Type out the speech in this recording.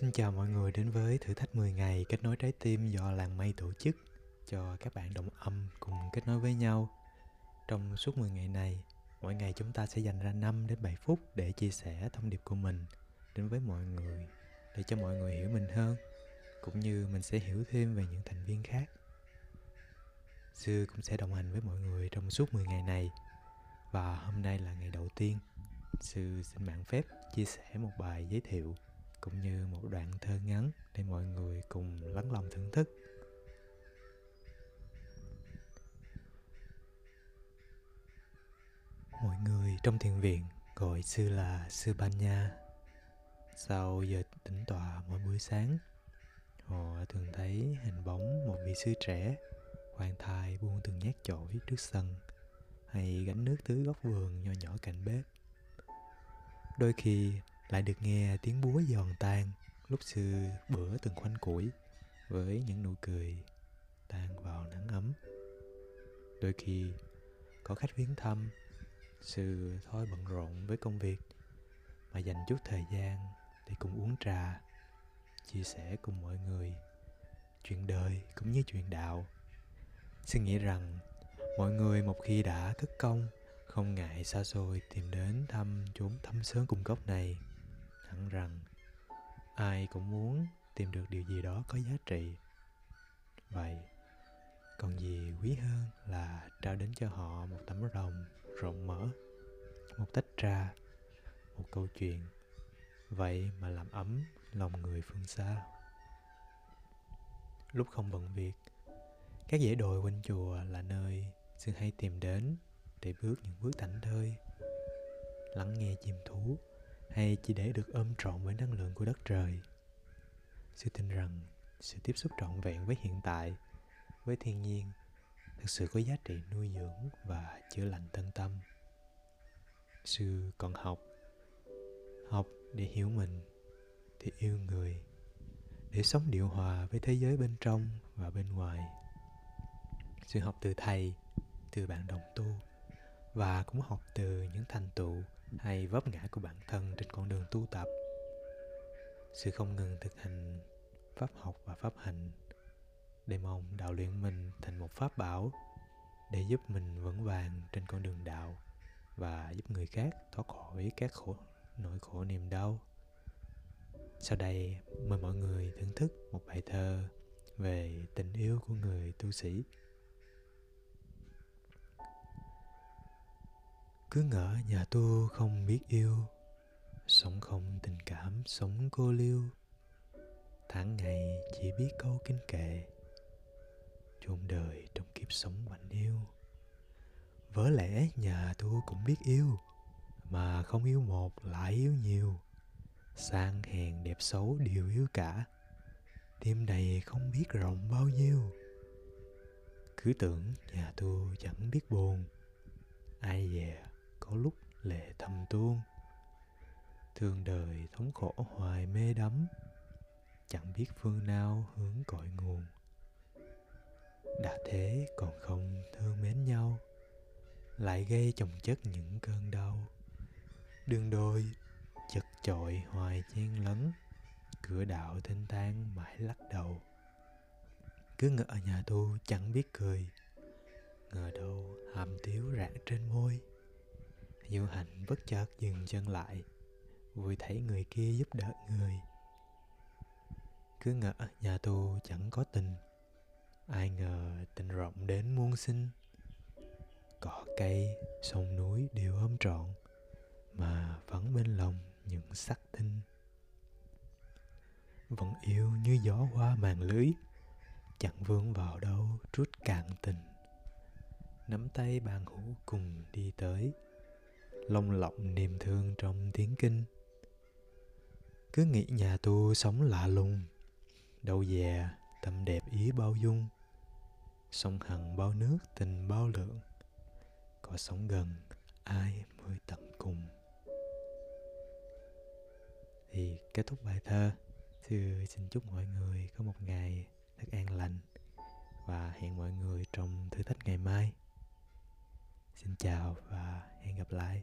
Xin chào mọi người đến với thử thách 10 ngày kết nối trái tim do làng mây tổ chức cho các bạn đồng âm cùng kết nối với nhau. Trong suốt 10 ngày này, mỗi ngày chúng ta sẽ dành ra 5 đến 7 phút để chia sẻ thông điệp của mình đến với mọi người để cho mọi người hiểu mình hơn cũng như mình sẽ hiểu thêm về những thành viên khác. Sư cũng sẽ đồng hành với mọi người trong suốt 10 ngày này và hôm nay là ngày đầu tiên. Sư xin mạng phép chia sẻ một bài giới thiệu cũng như một đoạn thơ ngắn để mọi người cùng lắng lòng thưởng thức. Mọi người trong thiền viện gọi sư là sư ban nha. Sau giờ tĩnh tọa mỗi buổi sáng, họ thường thấy hình bóng một vị sư trẻ quan thai buông từng nhát chổi trước sân hay gánh nước tưới góc vườn nho nhỏ cạnh bếp. Đôi khi lại được nghe tiếng búa giòn tan lúc xưa bữa từng khoanh củi với những nụ cười tan vào nắng ấm. Đôi khi, có khách viếng thăm sư thôi bận rộn với công việc mà dành chút thời gian để cùng uống trà, chia sẻ cùng mọi người chuyện đời cũng như chuyện đạo. Suy nghĩ rằng, mọi người một khi đã cất công, không ngại xa xôi tìm đến thăm chốn thăm sớm cùng gốc này hẳn rằng ai cũng muốn tìm được điều gì đó có giá trị. Vậy, còn gì quý hơn là trao đến cho họ một tấm lòng rộng mở, một tách trà một câu chuyện, vậy mà làm ấm lòng người phương xa. Lúc không bận việc, các dãy đồi quanh chùa là nơi sư hay tìm đến để bước những bước thảnh thơi, lắng nghe chim thú hay chỉ để được ôm trọn với năng lượng của đất trời? Sư tin rằng sự tiếp xúc trọn vẹn với hiện tại, với thiên nhiên, thực sự có giá trị nuôi dưỡng và chữa lành thân tâm. Sư còn học học để hiểu mình, để yêu người, để sống điều hòa với thế giới bên trong và bên ngoài. Sư học từ thầy, từ bạn đồng tu, và cũng học từ những thành tựu hay vấp ngã của bản thân trên con đường tu tập. Sự không ngừng thực hành pháp học và pháp hành để mong đạo luyện mình thành một pháp bảo để giúp mình vững vàng trên con đường đạo và giúp người khác thoát khỏi các khổ, nỗi khổ niềm đau. Sau đây, mời mọi người thưởng thức một bài thơ về tình yêu của người tu sĩ. Cứ ngỡ nhà tu không biết yêu, sống không tình cảm, sống cô liêu. Tháng ngày chỉ biết câu kinh kệ chôn đời trong kiếp sống quạnh yêu vỡ lẽ nhà tu cũng biết yêu, mà không yêu một lại yêu nhiều. Sang hèn đẹp xấu đều yêu cả tim đầy không biết rộng bao nhiêu. Cứ tưởng nhà tu chẳng biết buồn, ai dè có lúc lệ thầm tuôn. Thương đời thống khổ hoài mê đắm, chẳng biết phương nào hướng cội nguồn. Đã thế còn không thương mến nhau, lại gây chồng chất những cơn đau. Đường đôi chật chội hoài chen lấn, cửa đạo thênh thang mãi lắc đầu. Cứ ngỡ nhà tu chẳng biết cười, ngờ đâu hàm tiếu rạng trên môi. Diệu hạnh bất chợt dừng chân lại Vui thấy người kia giúp đỡ người. Cứ ngỡ nhà tu chẳng có tình Ai ngờ tình rộng đến muôn sinh. Cỏ cây, sông núi đều ôm trọn Mà vẫn bên lòng những sắc tinh. Vẫn yêu như gió hoa màn lưới Chẳng vương vào đâu trút cạn tình. Nắm tay bạn hữu cùng đi tới lông lộng niềm thương trong tiếng kinh. Cứ nghĩ nhà tu sống lạ lùng, đâu dè tâm đẹp ý bao dung. Sông hằng bao nước tình bao lượng, có sống gần ai mới tận cùng. Thì kết thúc bài thơ sư xin chúc mọi người có một ngày thật an lành và hẹn mọi người trong thử thách ngày mai. Xin chào và hẹn gặp lại.